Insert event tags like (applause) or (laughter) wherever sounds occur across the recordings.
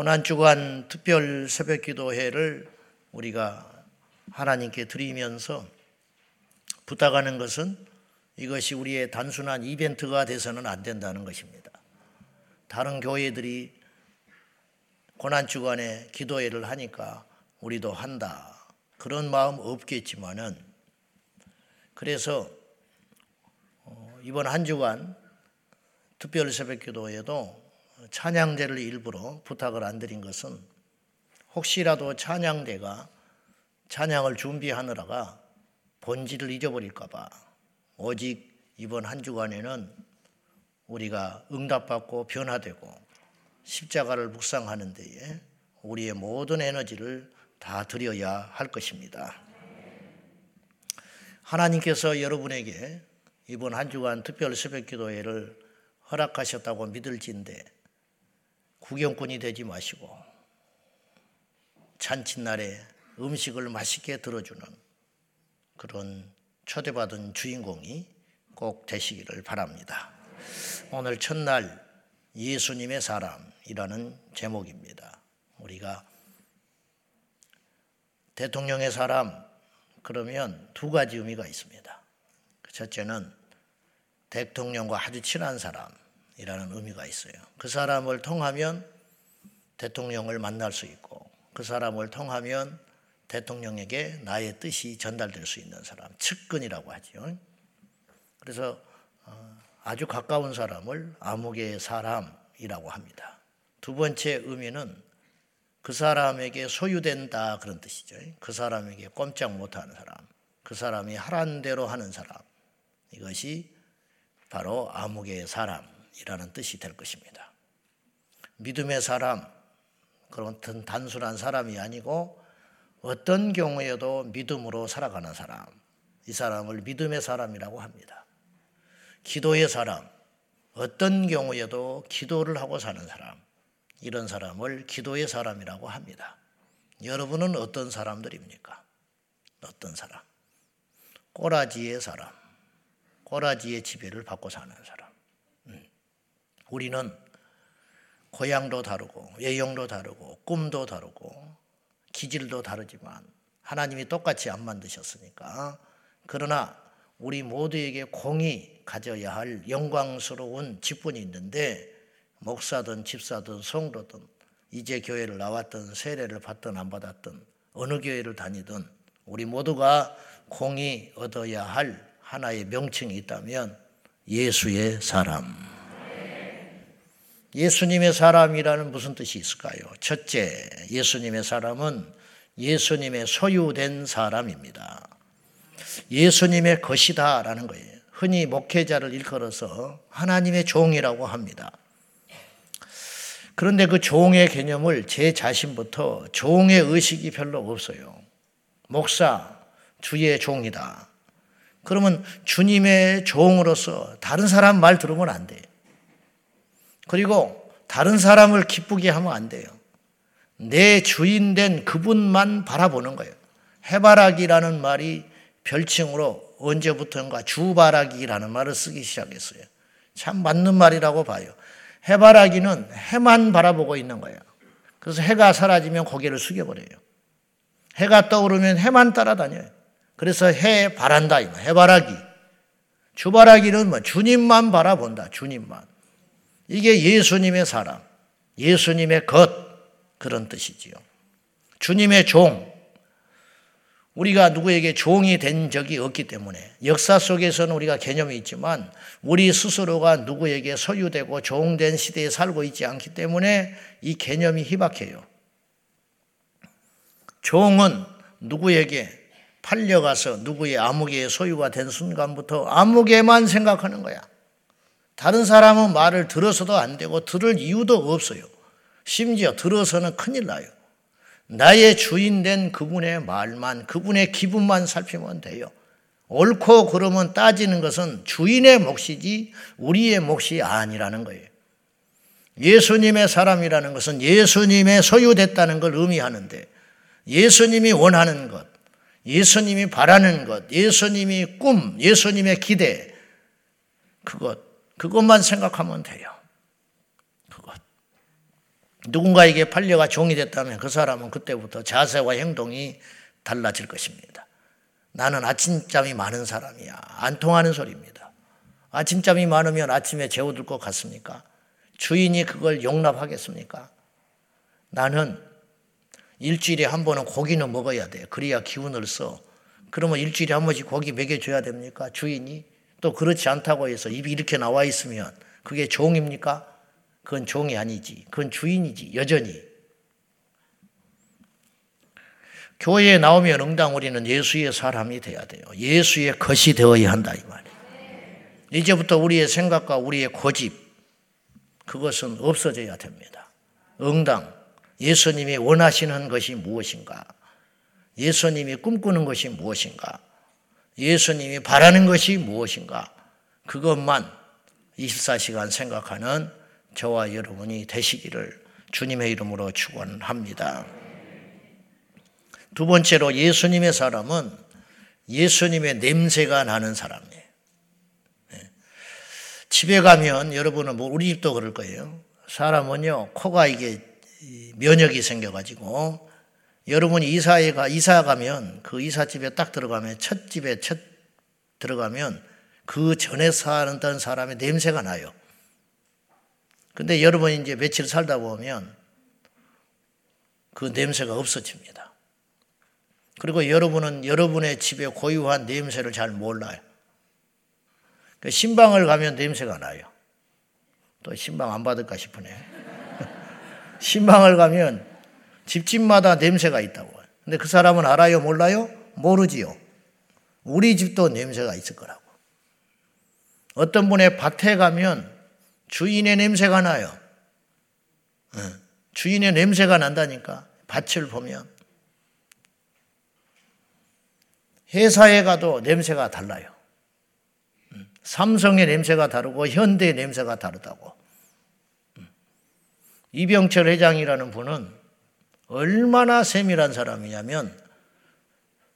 고난주간 특별 새벽 기도회를 우리가 하나님께 드리면서 부탁하는 것은 이것이 우리의 단순한 이벤트가 돼서는 안 된다는 것입니다. 다른 교회들이 고난주간에 기도회를 하니까 우리도 한다. 그런 마음 없겠지만은 그래서 어, 이번 한 주간 특별 새벽 기도회도 찬양대를 일부러 부탁을 안 드린 것은 혹시라도 찬양대가 찬양을 준비하느라가 본질을 잊어버릴까봐 오직 이번 한 주간에는 우리가 응답받고 변화되고 십자가를 묵상하는 데에 우리의 모든 에너지를 다 드려야 할 것입니다. 하나님께서 여러분에게 이번 한 주간 특별 새벽 기도회를 허락하셨다고 믿을진데 구경꾼이 되지 마시고 잔칫날에 음식을 맛있게 들어주는 그런 초대받은 주인공이 꼭 되시기를 바랍니다. 오늘 첫날 예수님의 사람이라는 제목입니다. 우리가 대통령의 사람 그러면 두 가지 의미가 있습니다. 첫째는 대통령과 아주 친한 사람 이라는 의미가 있어요. 그 사람을 통하면 대통령을 만날 수 있고 그 사람을 통하면 대통령에게 나의 뜻이 전달될 수 있는 사람, 측근이라고 하죠. 그래서 어, 아주 가까운 사람을 암흑의 사람이라고 합니다. 두 번째 의미는 그 사람에게 소유된다 그런 뜻이죠. 그 사람에게 꼼짝 못하는 사람, 그 사람이 하란 대로 하는 사람. 이것이 바로 암흑의 사람 이라는 뜻이 될 것입니다. 믿음의 사람, 그런 단순한 사람이 아니고 어떤 경우에도 믿음으로 살아가는 사람, 이 사람을 믿음의 사람이라고 합니다. 기도의 사람, 어떤 경우에도 기도를 하고 사는 사람, 이런 사람을 기도의 사람이라고 합니다. 여러분은 어떤 사람들입니까? 어떤 사람? 꼬라지의 사람, 꼬라지의 지배를 받고 사는 사람. 음. 우리는 고향도 다르고 외형도 다르고 꿈도 다르고 기질도 다르지만 하나님이 똑같이 안 만드셨으니까 그러나 우리 모두에게 공이 가져야 할 영광스러운 직분이 있는데 목사든 집사든 성도든 이제 교회를 나왔든 세례를 받든 안 받았든 어느 교회를 다니든 우리 모두가 공이 얻어야 할 하나의 명칭이 있다면 예수의 사람. 예수님의 사람이라는 무슨 뜻이 있을까요? 첫째, 예수님의 사람은 예수님의 소유된 사람입니다. 예수님의 것이다라는 거예요. 흔히 목회자를 일컬어서 하나님의 종이라고 합니다. 그런데 그 종의 개념을 제 자신부터 종의 의식이 별로 없어요. 목사, 주의 종이다. 그러면 주님의 종으로서 다른 사람 말 들으면 안 돼요. 그리고 다른 사람을 기쁘게 하면 안 돼요. 내 주인 된 그분만 바라보는 거예요. 해바라기라는 말이 별칭으로 언제부턴가 주바라기라는 말을 쓰기 시작했어요. 참 맞는 말이라고 봐요. 해바라기는 해만 바라보고 있는 거예요. 그래서 해가 사라지면 고개를 숙여버려요. 해가 떠오르면 해만 따라다녀요. 그래서 해 바란다. 해바라기. 주바라기는 뭐 주님만 바라본다. 주님만. 이게 예수님의 사람, 예수님의 것 그런 뜻이지요. 주님의 종. 우리가 누구에게 종이 된 적이 없기 때문에 역사 속에서는 우리가 개념이 있지만 우리 스스로가 누구에게 소유되고 종된 시대에 살고 있지 않기 때문에 이 개념이 희박해요. 종은 누구에게 팔려가서 누구의 암흑의 소유가 된 순간부터 암흑에만 생각하는 거야. 다른 사람은 말을 들어서도 안 되고 들을 이유도 없어요. 심지어 들어서는 큰일 나요. 나의 주인 된 그분의 말만, 그분의 기분만 살피면 돼요. 옳고 그러면 따지는 것은 주인의 몫이지 우리의 몫이 아니라는 거예요. 예수님의 사람이라는 것은 예수님의 소유됐다는 걸 의미하는데 예수님이 원하는 것, 예수님이 바라는 것, 예수님이 꿈, 예수님의 기대, 그것, 그것만 생각하면 돼요. 그것. 누군가에게 팔려가 종이 됐다면 그 사람은 그때부터 자세와 행동이 달라질 것입니다. 나는 아침잠이 많은 사람이야. 안 통하는 소리입니다. 아침잠이 많으면 아침에 재워둘 것 같습니까? 주인이 그걸 용납하겠습니까? 나는 일주일에 한 번은 고기는 먹어야 돼. 그래야 기운을 써. 그러면 일주일에 한 번씩 고기 먹여줘야 됩니까? 주인이? 또 그렇지 않다고 해서 입이 이렇게 나와 있으면 그게 종입니까? 그건 종이 아니지. 그건 주인이지. 여전히. 교회에 나오면 응당 우리는 예수의 사람이 돼야 돼요. 예수의 것이 되어야 한다 이 말이에요. 이제부터 우리의 생각과 우리의 고집 그것은 없어져야 됩니다. 응당 예수님이 원하시는 것이 무엇인가? 예수님이 꿈꾸는 것이 무엇인가? 예수님이 바라는 것이 무엇인가? 그것만 24시간 생각하는 저와 여러분이 되시기를 주님의 이름으로 축원합니다. 두 번째로 예수님의 사람은 예수님의 냄새가 나는 사람이에요. 네. 집에 가면 여러분은 뭐 우리 집도 그럴 거예요. 사람은요 코가 이게 면역이 생겨가지고 여러분이 이사에 가 이사 가면 그 이사 집에 딱 들어가면 첫 집에 첫 들어가면 그 전에 살던 사람의 냄새가 나요. 근데 여러분이 이제 며칠 살다 보면 그 냄새가 없어집니다. 그리고 여러분은 여러분의 집에 고유한 냄새를 잘 몰라요. 그 신방을 가면 냄새가 나요. 또 신방 안 받을까 싶으네. (laughs) 신방을 가면 집집마다 냄새가 있다고. 근데 그 사람은 알아요? 몰라요? 모르지요. 우리 집도 냄새가 있을 거라고. 어떤 분의 밭에 가면 주인의 냄새가 나요. 주인의 냄새가 난다니까. 밭을 보면. 회사에 가도 냄새가 달라요. 삼성의 냄새가 다르고 현대의 냄새가 다르다고. 이병철 회장이라는 분은 얼마나 세밀한 사람이냐면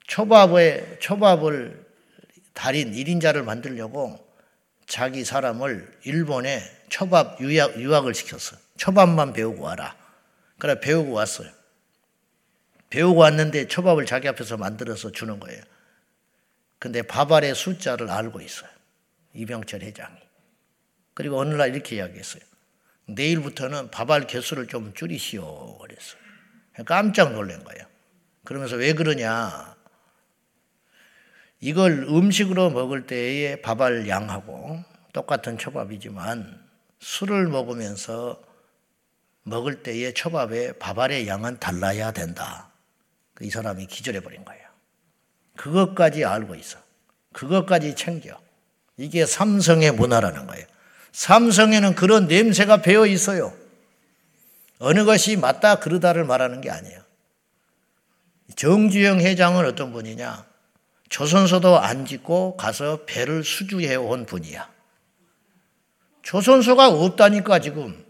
초밥에 초밥을 달인 1인자를 만들려고 자기 사람을 일본에 초밥 유학, 유학을 시켰어. 초밥만 배우고 와라. 그래 배우고 왔어요. 배우고 왔는데 초밥을 자기 앞에서 만들어서 주는 거예요. 근데 밥알의 숫자를 알고 있어요. 이병철 회장이. 그리고 어느 날 이렇게 이야기했어요. 내일부터는 밥알 개수를 좀 줄이시오. 그랬어요. 깜짝 놀란 거예요. 그러면서 왜 그러냐. 이걸 음식으로 먹을 때의 밥알 양하고 똑같은 초밥이지만 술을 먹으면서 먹을 때의 초밥의 밥알의 양은 달라야 된다. 이 사람이 기절해 버린 거예요. 그것까지 알고 있어. 그것까지 챙겨. 이게 삼성의 문화라는 거예요. 삼성에는 그런 냄새가 배어 있어요. 어느 것이 맞다 그르다를 말하는 게 아니에요. 정주영 회장은 어떤 분이냐? 조선소도 안 짓고 가서 배를 수주해 온 분이야. 조선소가 없다니까 지금.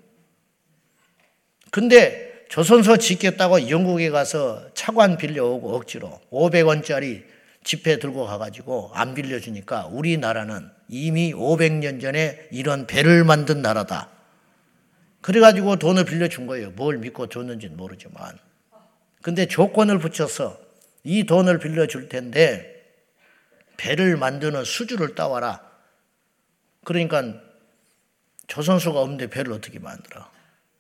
근데 조선소 짓겠다고 영국에 가서 차관 빌려오고 억지로 500원짜리 지폐 들고 가가지고 안 빌려주니까 우리나라는 이미 500년 전에 이런 배를 만든 나라다. 그래가지고 돈을 빌려준 거예요. 뭘 믿고 줬는지는 모르지만. 근데 조건을 붙여서 이 돈을 빌려줄 텐데 배를 만드는 수주를 따와라. 그러니까 조선소가 없는데 배를 어떻게 만들어?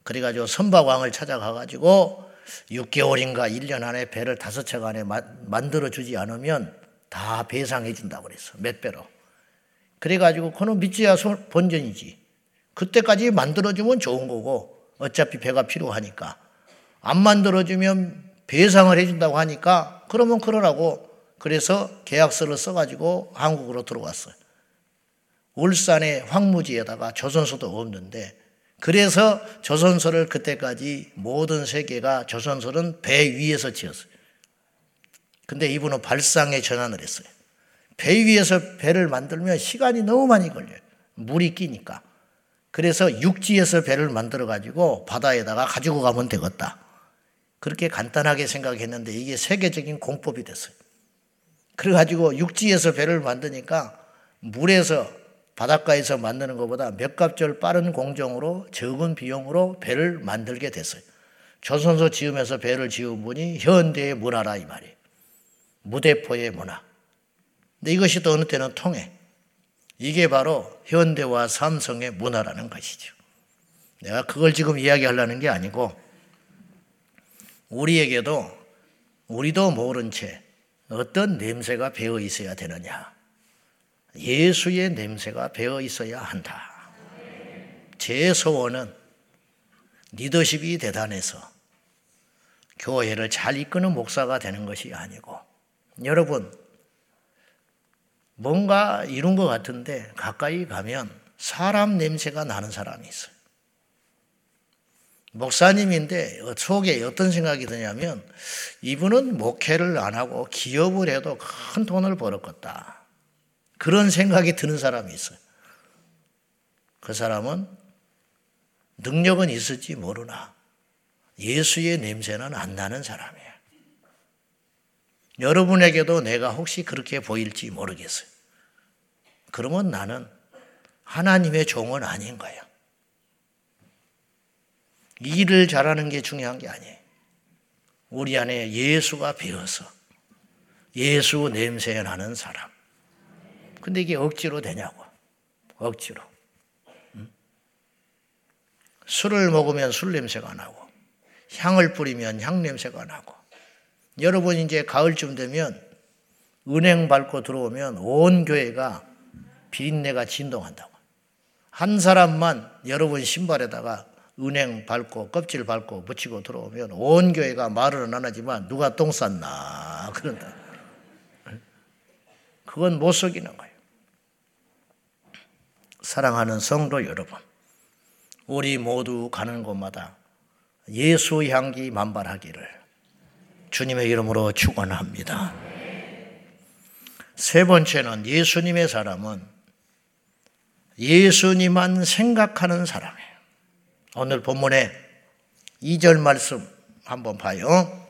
그래가지고 선박왕을 찾아가가지고 6개월인가 1년 안에 배를 다섯 척 안에 만들어 주지 않으면 다 배상해 준다고 그랬어. 몇 배로. 그래가지고 그는 믿지야 본전이지. 그때까지 만들어주면 좋은 거고 어차피 배가 필요하니까. 안 만들어주면 배상을 해준다고 하니까 그러면 그러라고 그래서 계약서를 써가지고 한국으로 들어왔어요. 울산의 황무지에다가 조선소도 없는데 그래서 조선소를 그때까지 모든 세계가 조선소는 배 위에서 지었어요. 근데 이분은 발상에 전환을 했어요. 배 위에서 배를 만들면 시간이 너무 많이 걸려요. 물이 끼니까. 그래서 육지에서 배를 만들어 가지고 바다에다가 가지고 가면 되겠다. 그렇게 간단하게 생각했는데 이게 세계적인 공법이 됐어요. 그래가지고 육지에서 배를 만드니까 물에서 바닷가에서 만드는 것보다 몇 갑절 빠른 공정으로 적은 비용으로 배를 만들게 됐어요. 조선소 지으면서 배를 지은 분이 현대의 문화라 이 말이에요. 무대포의 문화. 근데 이것이 또 어느 때는 통해. 이게 바로 현대와 삼성의 문화라는 것이죠. 내가 그걸 지금 이야기하려는 게 아니고 우리에게도 우리도 모른 채 어떤 냄새가 배어 있어야 되느냐. 예수의 냄새가 배어 있어야 한다. 제 소원은 리더십이 대단해서 교회를 잘 이끄는 목사가 되는 것이 아니고 여러분 뭔가 이룬 것 같은데 가까이 가면 사람 냄새가 나는 사람이 있어요. 목사님인데 속에 어떤 생각이 드냐면 이분은 목회를 안 하고 기업을 해도 큰 돈을 벌었겠다. 그런 생각이 드는 사람이 있어요. 그 사람은 능력은 있을지 모르나 예수의 냄새는 안 나는 사람이에요. 여러분에게도 내가 혹시 그렇게 보일지 모르겠어요. 그러면 나는 하나님의 종은 아닌 거예요. 일을 잘하는 게 중요한 게 아니에요. 우리 안에 예수가 배어서 예수 냄새 나는 사람. 근데 이게 억지로 되냐고. 억지로. 술을 먹으면 술 냄새가 나고, 향을 뿌리면 향 냄새가 나고, 여러분 이제 가을쯤 되면 은행 밟고 들어오면 온 교회가 비린내가 진동한다고. 한 사람만 여러분 신발에다가 은행 밟고 껍질 밟고 붙이고 들어오면 온 교회가 말은 안 하지만 누가 똥 쌌나 그런다. 그건 못 속이는 거예요. 사랑하는 성도 여러분, 우리 모두 가는 곳마다 예수 향기 만발하기를 주님의 이름으로 축원합니다. 세 번째는 예수님의 사람은 예수님만 생각하는 사람이에요. 오늘 본문에 2절 말씀 한번 봐요.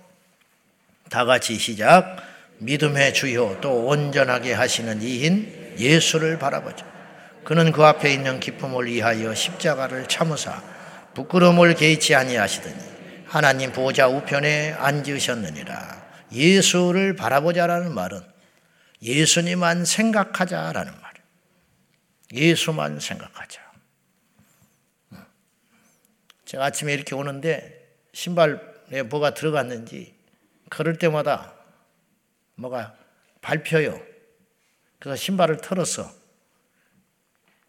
다 같이 시작. 믿음의 주요 또 온전하게 하시는 이인 예수를 바라보자. 그는 그 앞에 있는 기쁨을 위하여 십자가를 참으사 부끄러움을 개의치 아니하시더니 하나님 보좌 우편에 앉으셨느니라. 예수를 바라보자라는 말은 예수님만 생각하자라는 말이에요. 예수만 생각하자. 제가 아침에 이렇게 오는데 신발에 뭐가 들어갔는지 걸을 때마다 뭐가 밟혀요. 그래서 신발을 털었어.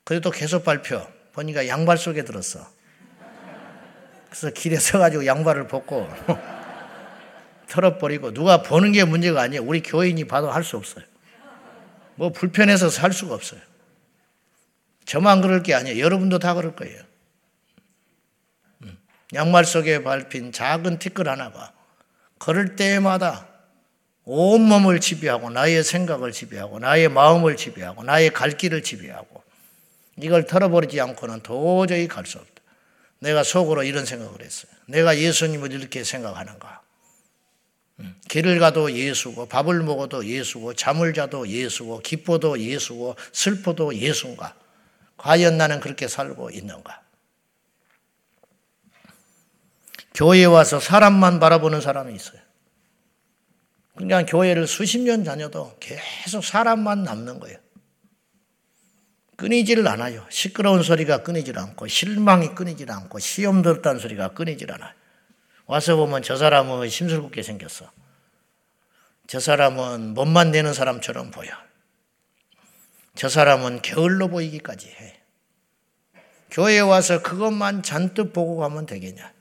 그래도 계속 밟혀. 보니까 양발 속에 들었어. 그래서 길에 서가지고 양발을 벗고 (laughs) 털어버리고 누가 보는 게 문제가 아니에요. 우리 교인이 봐도 할 수 없어요. 뭐 불편해서 살 수가 없어요. 저만 그럴 게 아니에요. 여러분도 다 그럴 거예요. 음. 양말 속에 밟힌 작은 티끌 하나가 걸을 때마다 온몸을 지배하고 나의 생각을 지배하고 나의 마음을 지배하고 나의 갈 길을 지배하고 이걸 털어버리지 않고는 도저히 갈 수 없다. 내가 속으로 이런 생각을 했어요. 내가 예수님을 이렇게 생각하는가? 음, 길을 가도 예수고 밥을 먹어도 예수고 잠을 자도 예수고 기뻐도 예수고 슬퍼도 예수인가? 과연 나는 그렇게 살고 있는가? 교회에 와서 사람만 바라보는 사람이 있어요. 그냥 교회를 수십 년 다녀도 계속 사람만 남는 거예요. 끊이질 않아요. 시끄러운 소리가 끊이질 않고 실망이 끊이질 않고 시험 들었다는 소리가 끊이질 않아요. 와서 보면 저 사람은 심술궂게 생겼어. 저 사람은 몸만 내는 사람처럼 보여. 저 사람은 게을러 보이기까지 해. 교회에 와서 그것만 잔뜩 보고 가면 되겠냐?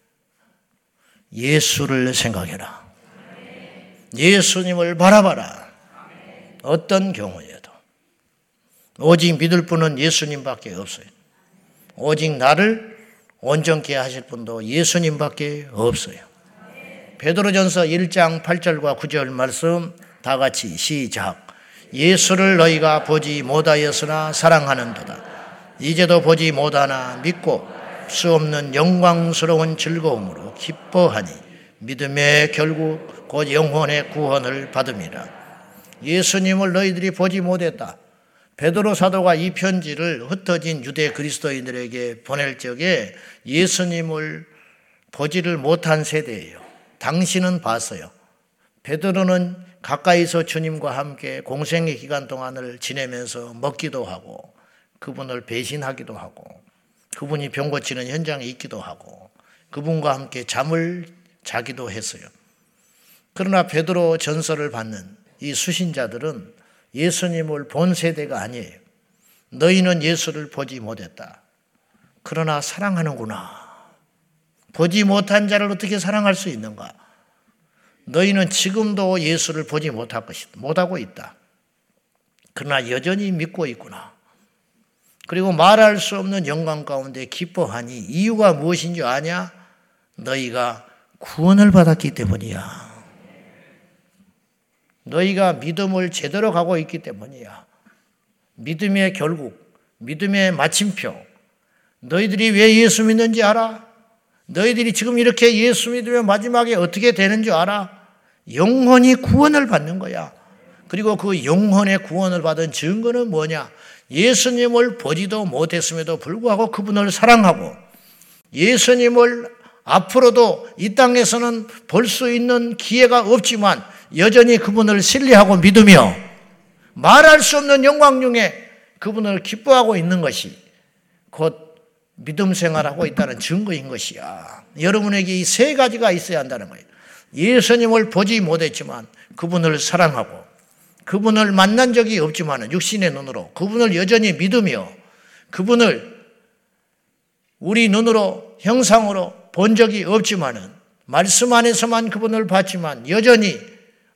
예수를 생각해라. 예수님을 바라봐라. 어떤 경우에도. 오직 믿을 분은 예수님밖에 없어요. 오직 나를 온전케 하실 분도 예수님밖에 없어요. 베드로전서 1장 8절과 9절 말씀 다 같이 시작. 예수를 너희가 보지 못하였으나 사랑하는도다. 이제도 보지 못하나 믿고 수 없는 영광스러운 즐거움으로 기뻐하니 믿음의 결국 곧 영혼의 구원을 받음이라. 예수님을 너희들이 보지 못했다. 베드로 사도가 이 편지를 흩어진 유대 그리스도인들에게 보낼 적에 예수님을 보지를 못한 세대예요. 당신은 봤어요. 베드로는 가까이서 주님과 함께 공생의 기간 동안을 지내면서 먹기도 하고 그분을 배신하기도 하고 그분이 병 고치는 현장에 있기도 하고 그분과 함께 잠을 자기도 했어요. 그러나 베드로 전설을 받는 이 수신자들은 예수님을 본 세대가 아니에요. 너희는 예수를 보지 못했다. 그러나 사랑하는구나. 보지 못한 자를 어떻게 사랑할 수 있는가? 너희는 지금도 예수를 보지 못할 것이다. 못하고 있다. 그러나 여전히 믿고 있구나. 그리고 말할 수 없는 영광 가운데 기뻐하니 이유가 무엇인 줄 아냐? 너희가 구원을 받았기 때문이야. 너희가 믿음을 제대로 가고 있기 때문이야. 믿음의 결국, 믿음의 마침표. 너희들이 왜 예수 믿는지 알아? 너희들이 지금 이렇게 예수 믿으면 마지막에 어떻게 되는 줄 알아? 영혼이 구원을 받는 거야. 그리고 그 영혼의 구원을 받은 증거는 뭐냐? 예수님을 보지도 못했음에도 불구하고 그분을 사랑하고 예수님을 앞으로도 이 땅에서는 볼 수 있는 기회가 없지만 여전히 그분을 신뢰하고 믿으며 말할 수 없는 영광 중에 그분을 기뻐하고 있는 것이 곧 믿음 생활하고 있다는 증거인 것이야. 여러분에게 이 세 가지가 있어야 한다는 거예요. 예수님을 보지 못했지만 그분을 사랑하고 그분을 만난 적이 없지만 육신의 눈으로 그분을 여전히 믿으며 그분을 우리 눈으로 형상으로 본 적이 없지만은 말씀 안에서만 그분을 봤지만 여전히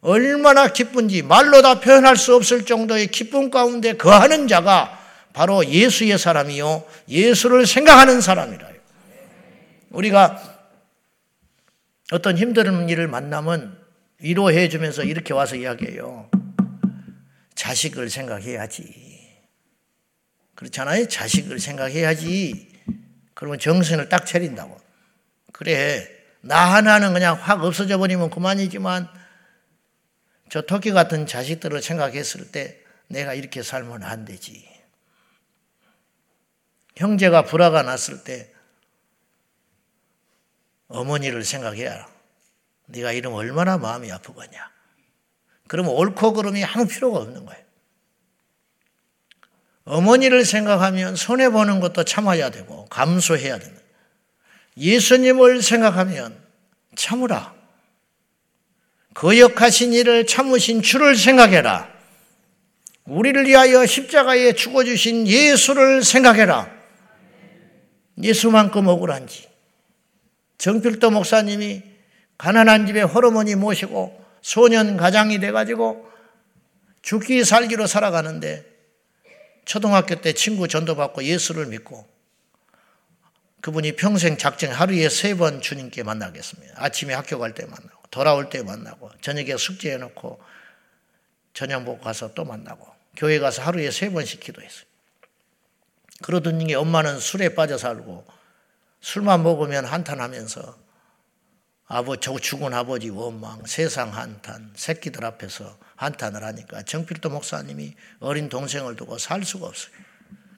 얼마나 기쁜지 말로 다 표현할 수 없을 정도의 기쁨 가운데 거하는 자가 바로 예수의 사람이요. 예수를 생각하는 사람이라요. 우리가 어떤 힘든 일을 만나면 위로해 주면서 이렇게 와서 이야기해요. 자식을 생각해야지. 그렇잖아요. 자식을 생각해야지. 그러면 정신을 딱 차린다고. 그래. 나 하나는 그냥 확 없어져 버리면 그만이지만 저 토끼 같은 자식들을 생각했을 때 내가 이렇게 살면 안 되지. 형제가 불화가 났을 때 어머니를 생각해야 네가 이러면 얼마나 마음이 아프겠냐. 그러면 옳고 그름이 아무 필요가 없는 거예요. 어머니를 생각하면 손해보는 것도 참아야 되고 감수해야 된다. 예수님을 생각하면 참으라. 거역하신 일을 참으신 주를 생각해라. 우리를 위하여 십자가에 죽어주신 예수를 생각해라. 예수만큼 억울한지. 정필도 목사님이 가난한 집에 호르몬이 모시고 소년 가장이 돼가지고 죽기 살기로 살아가는데 초등학교 때 친구 전도받고 예수를 믿고 그분이 평생 작정 하루에 세 번 주님께 만나겠습니다. 아침에 학교 갈 때 만나고 돌아올 때 만나고 저녁에 숙제해 놓고 저녁 먹고 가서 또 만나고 교회 가서 하루에 세 번씩 기도했어요. 그러던 중에 엄마는 술에 빠져 살고 술만 먹으면 한탄하면서 아버 저 죽은 아버지 원망 세상 한탄 새끼들 앞에서 한탄을 하니까 정필도 목사님이 어린 동생을 두고 살 수가 없어요.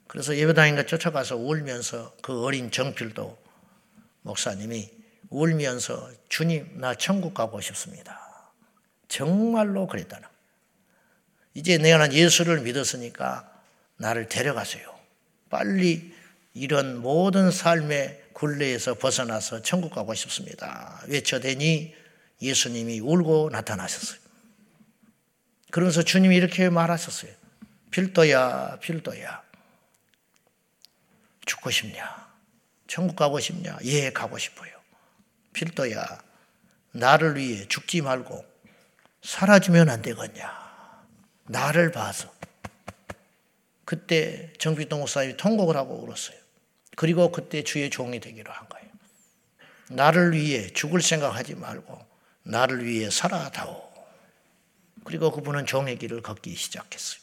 그래서 예배당인가 쫓아가서 울면서 그 어린 정필도 목사님이 울면서 주님 나 천국 가고 싶습니다. 정말로 그랬다는 이제 내가 예수를 믿었으니까 나를 데려가세요. 빨리 이런 모든 삶의 굴레에서 벗어나서 천국 가고 싶습니다. 외쳐대니 예수님이 울고 나타나셨어요. 그러면서 주님이 이렇게 말하셨어요. 필도야, 필도야. 죽고 싶냐? 천국 가고 싶냐? 예, 가고 싶어요. 필도야, 나를 위해 죽지 말고 사라지면 안 되겠냐. 나를 봐서. 그때 정필동 목사님이 통곡을 하고 울었어요. 그리고 그때 주의 종이 되기로 한 거예요. 나를 위해 죽을 생각하지 말고 나를 위해 살아다오. 그리고 그분은 종의 길을 걷기 시작했어요.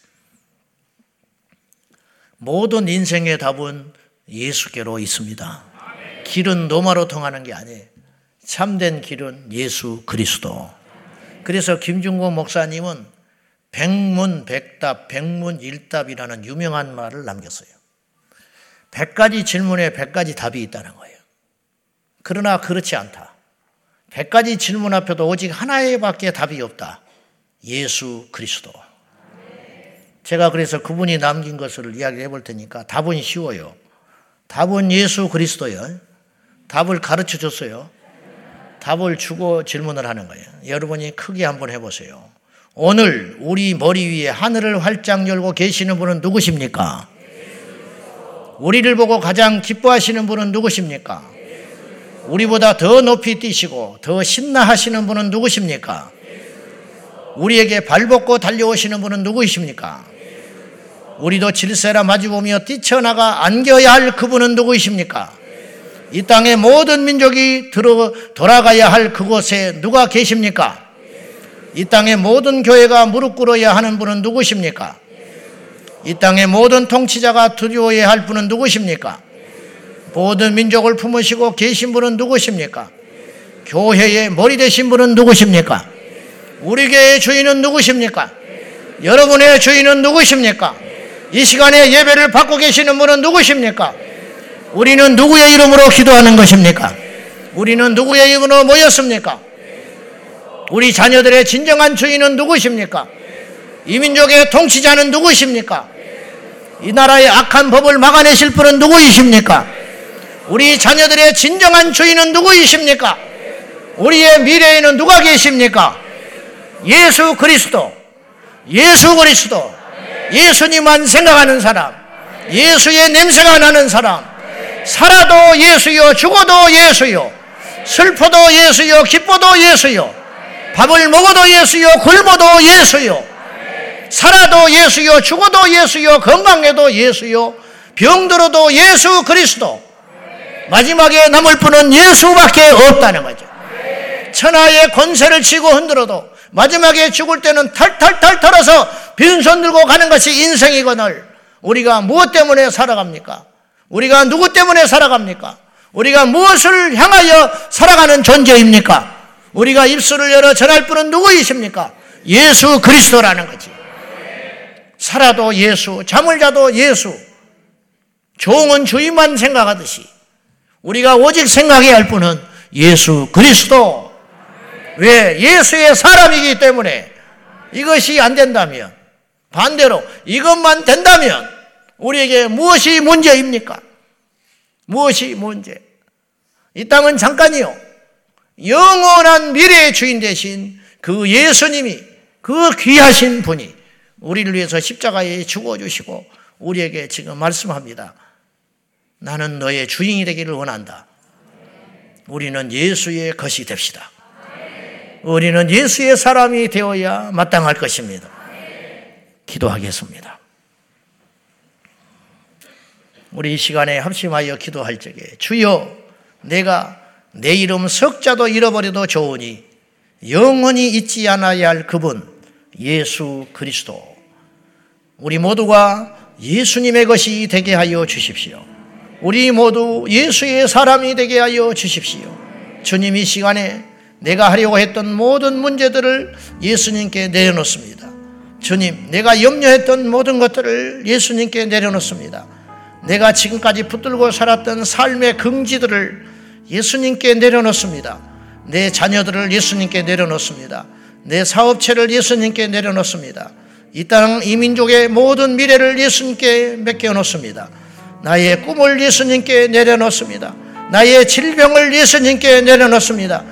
모든 인생의 답은 예수께로 있습니다. 길은 노마로 통하는 게 아니에요. 참된 길은 예수 그리스도. 그래서 김중고 목사님은 백문 백답, 백문 일답이라는 유명한 말을 남겼어요. 백 가지 질문에 백 가지 답이 있다는 거예요. 그러나 그렇지 않다. 백 가지 질문 앞에도 오직 하나에밖에 답이 없다. 예수 그리스도. 제가 그래서 그분이 남긴 것을 이야기 해 볼 테니까 답은 쉬워요. 답은 예수 그리스도요. 답을 가르쳐 줬어요. 답을 주고 질문을 하는 거예요. 여러분이 크게 한번 해보세요. 오늘 우리 머리 위에 하늘을 활짝 열고 계시는 분은 누구십니까? 우리를 보고 가장 기뻐하시는 분은 누구십니까? 우리보다 더 높이 뛰시고 더 신나하시는 분은 누구십니까? 우리에게 발벗고 달려오시는 분은 누구이십니까? 우리도 질세라 마주보며 뛰쳐나가 안겨야 할 그분은 누구이십니까? 이 땅의 모든 민족이 들어 돌아가야 할 그곳에 누가 계십니까? 이 땅의 모든 교회가 무릎 꿇어야 하는 분은 누구십니까? 이 땅의 모든 통치자가 두려워해야 할 분은 누구십니까? 모든 민족을 품으시고 계신 분은 누구십니까? 교회의 머리 되신 분은 누구십니까? 우리 교회의 주인은 누구십니까? 여러분의 주인은 누구십니까? 이 시간에 예배를 받고 계시는 분은 누구십니까? 우리는 누구의 이름으로 기도하는 것입니까? 우리는 누구의 이름으로 모였습니까? 우리 자녀들의 진정한 주인은 누구십니까? 이 민족의 통치자는 누구십니까? 이 나라의 악한 법을 막아내실 분은 누구이십니까? 우리 자녀들의 진정한 주인은 누구이십니까? 우리의 미래에는 누가 계십니까? 예수 그리스도, 예수 그리스도, 예수님만 생각하는 사람, 예수의 냄새가 나는 사람, 살아도 예수요, 죽어도 예수요, 슬퍼도 예수요, 기뻐도 예수요, 밥을 먹어도 예수요, 굶어도 예수요, 살아도 예수요, 죽어도 예수요, 건강해도 예수요, 병들어도 예수 그리스도, 마지막에 남을 분은 예수밖에 없다는 거죠. 천하의 권세를 치고 흔들어도 마지막에 죽을 때는 탈탈탈 털어서 빈손 들고 가는 것이 인생이거늘 우리가 무엇 때문에 살아갑니까? 우리가 누구 때문에 살아갑니까? 우리가 무엇을 향하여 살아가는 존재입니까? 우리가 입술을 열어 전할 분은 누구이십니까? 예수 그리스도라는 거지. 살아도 예수, 잠을 자도 예수, 종은 주인만 생각하듯이 우리가 오직 생각해야 할 분은 예수 그리스도. 왜? 예수의 사람이기 때문에 이것이 안 된다면 반대로 이것만 된다면 우리에게 무엇이 문제입니까? 무엇이 문제? 이 땅은 잠깐이요. 영원한 미래의 주인 되신 그 예수님이 그 귀하신 분이 우리를 위해서 십자가에 죽어주시고 우리에게 지금 말씀합니다. 나는 너의 주인이 되기를 원한다. 우리는 예수의 것이 됩시다. 우리는 예수의 사람이 되어야 마땅할 것입니다. 기도하겠습니다. 우리 이 시간에 합심하여 기도할 적에 주여 내가 내 이름 석자도 잃어버려도 좋으니 영원히 잊지 않아야 할 그분 예수 그리스도 우리 모두가 예수님의 것이 되게 하여 주십시오. 우리 모두 예수의 사람이 되게 하여 주십시오. 주님 이 시간에 내가 하려고 했던 모든 문제들을 예수님께 내려놓습니다. 주님, 내가 염려했던 모든 것들을 예수님께 내려놓습니다. 내가 지금까지 붙들고 살았던 삶의 긍지들을 예수님께 내려놓습니다. 내 자녀들을 예수님께 내려놓습니다. 내 사업체를 예수님께 내려놓습니다. 이 땅, 이 민족의 모든 미래를 예수님께 맡겨놓습니다. 나의 꿈을 예수님께 내려놓습니다. 나의 질병을 예수님께 내려놓습니다.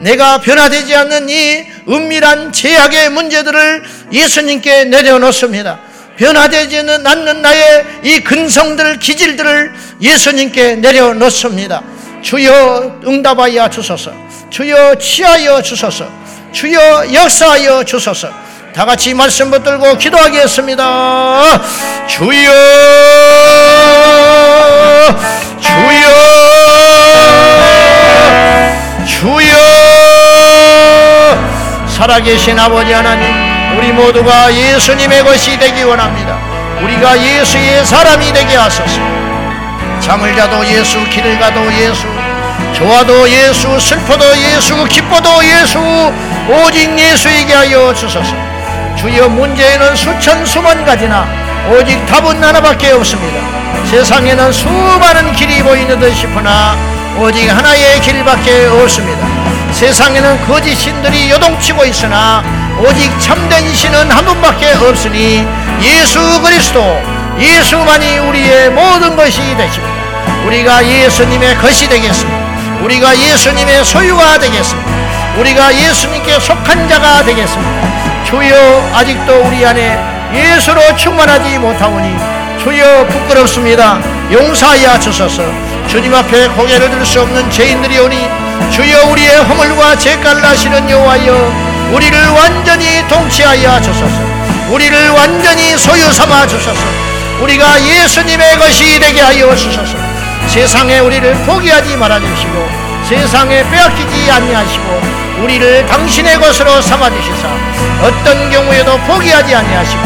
내가 변화되지 않는 이 은밀한 제약의 문제들을 예수님께 내려놓습니다. 변화되지 않는 나의 이 근성들, 기질들을 예수님께 내려놓습니다. 주여 응답하여 주소서. 주여 취하여 주소서. 주여 역사하여 주소서. 다 같이 말씀 붙들고 기도하겠습니다. 주여, 주여, 주여, 살아계신 아버지 하나님, 우리 모두가 예수님의 것이 되기 원합니다. 우리가 예수의 사람이 되게 하소서. 잠을 자도 예수, 길을 가도 예수, 좋아도 예수, 슬퍼도 예수, 기뻐도 예수, 오직 예수에게 하여 주소서. 주여 문제에는 수천 수만 가지나 오직 답은 하나밖에 없습니다. 세상에는 수많은 길이 보이는 듯 싶으나 오직 하나의 길밖에 없습니다. 세상에는 거짓 신들이 요동치고 있으나 오직 참된 신은 한 분밖에 없으니 예수 그리스도 예수만이 우리의 모든 것이 되십니다. 우리가 예수님의 것이 되겠습니다. 우리가 예수님의 소유가 되겠습니다. 우리가 예수님께 속한 자가 되겠습니다. 주여 아직도 우리 안에 예수로 충만하지 못하오니 주여 부끄럽습니다. 용서하여 주소서. 주님 앞에 고개를 들 수 없는 죄인들이 오니 주여 우리의 허물과 죄가를 하시는 여호와여 우리를 완전히 통치하여 주소서. 우리를 완전히 소유 삼아 주소서. 우리가 예수님의 것이 되게 하여 주소서. 세상에 우리를 포기하지 말아 주시고 세상에 빼앗기지 아니하시고 우리를 당신의 것으로 삼아 주시사 어떤 경우에도 포기하지 아니하시고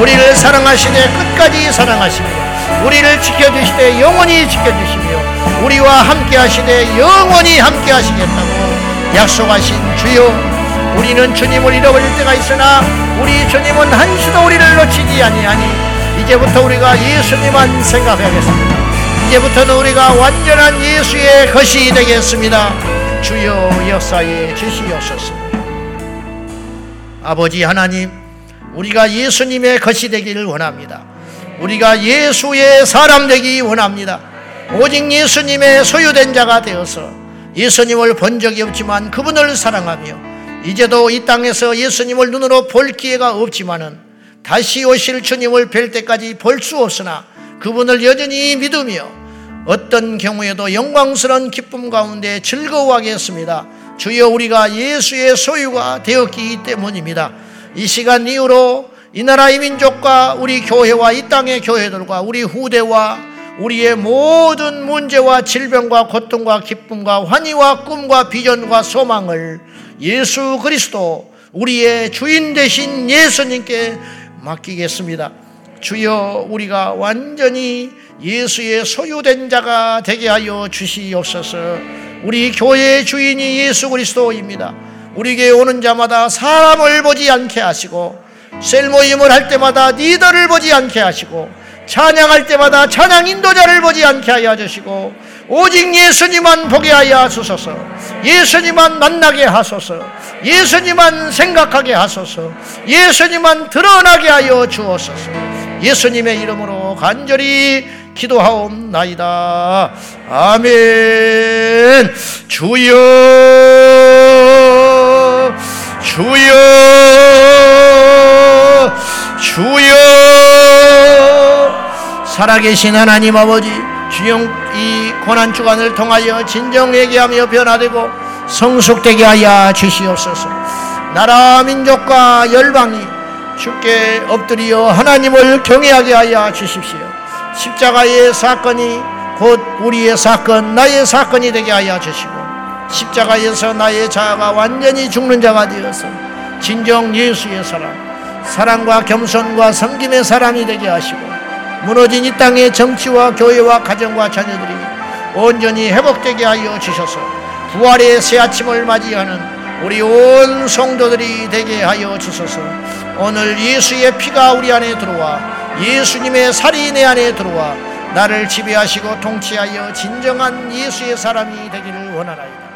우리를 사랑하시되 끝까지 사랑하시며 우리를 지켜주시되 영원히 지켜주시며 우리와 함께 하시되 영원히 함께 하시겠다고 약속하신 주여 우리는 주님을 잃어버릴 때가 있으나 우리 주님은 한시도 우리를 놓치지 아니하니 이제부터 우리가 예수님만 생각하겠습니다 이제부터는 우리가 완전한 예수의 것이 되겠습니다 주여 역사에 주시옵소서 아버지 하나님 우리가 예수님의 것이 되기를 원합니다. 우리가 예수의 사람 되기 원합니다. 오직 예수님의 소유된 자가 되어서 예수님을 본 적이 없지만 그분을 사랑하며 이제도 이 땅에서 예수님을 눈으로 볼 기회가 없지만은 다시 오실 주님을 뵐 때까지 볼 수 없으나 그분을 여전히 믿으며 어떤 경우에도 영광스러운 기쁨 가운데 즐거워하겠습니다. 주여 우리가 예수의 소유가 되었기 때문입니다. 이 시간 이후로 이 나라의 민족과 우리 교회와 이 땅의 교회들과 우리 후대와 우리의 모든 문제와 질병과 고통과 기쁨과 환희와 꿈과 비전과 소망을 예수 그리스도 우리의 주인 되신 예수님께 맡기겠습니다. 주여 우리가 완전히 예수의 소유된 자가 되게 하여 주시옵소서. 우리 교회의 주인이 예수 그리스도입니다. 우리에게 오는 자마다 사람을 보지 않게 하시고 셀 모임을 할 때마다 리더를 보지 않게 하시고 찬양할 때마다 찬양 인도자를 보지 않게 하여 주시고 오직 예수님만 보게 하여 주소서. 예수님만 만나게 하소서. 예수님만 생각하게 하소서. 예수님만 드러나게 하여 주옵소서. 예수님의 이름으로 간절히 기도하옵나이다. 아멘. 주여 주여 주여 살아계신 하나님 아버지 주영 이 고난 주간을 통하여 진정 회개하며 변화되고 성숙되게 하여 주시옵소서. 나라 민족과 열방이 주께 엎드려 하나님을 경외하게 하여 주십시오. 십자가의 사건이 곧 우리의 사건 나의 사건이 되게 하여 주시고 십자가에서 나의 자아가 완전히 죽는 자가 되어서 진정 예수의 사람, 사랑과 겸손과 섬김의 사람이 되게 하시고 무너진 이 땅의 정치와 교회와 가정과 자녀들이 온전히 회복되게 하여 주셔서 부활의 새 아침을 맞이하는 우리 온 성도들이 되게 하여 주소서 오늘 예수의 피가 우리 안에 들어와 예수님의 살이 내 안에 들어와 나를 지배하시고 통치하여 진정한 예수의 사람이 되기를 원하나이다.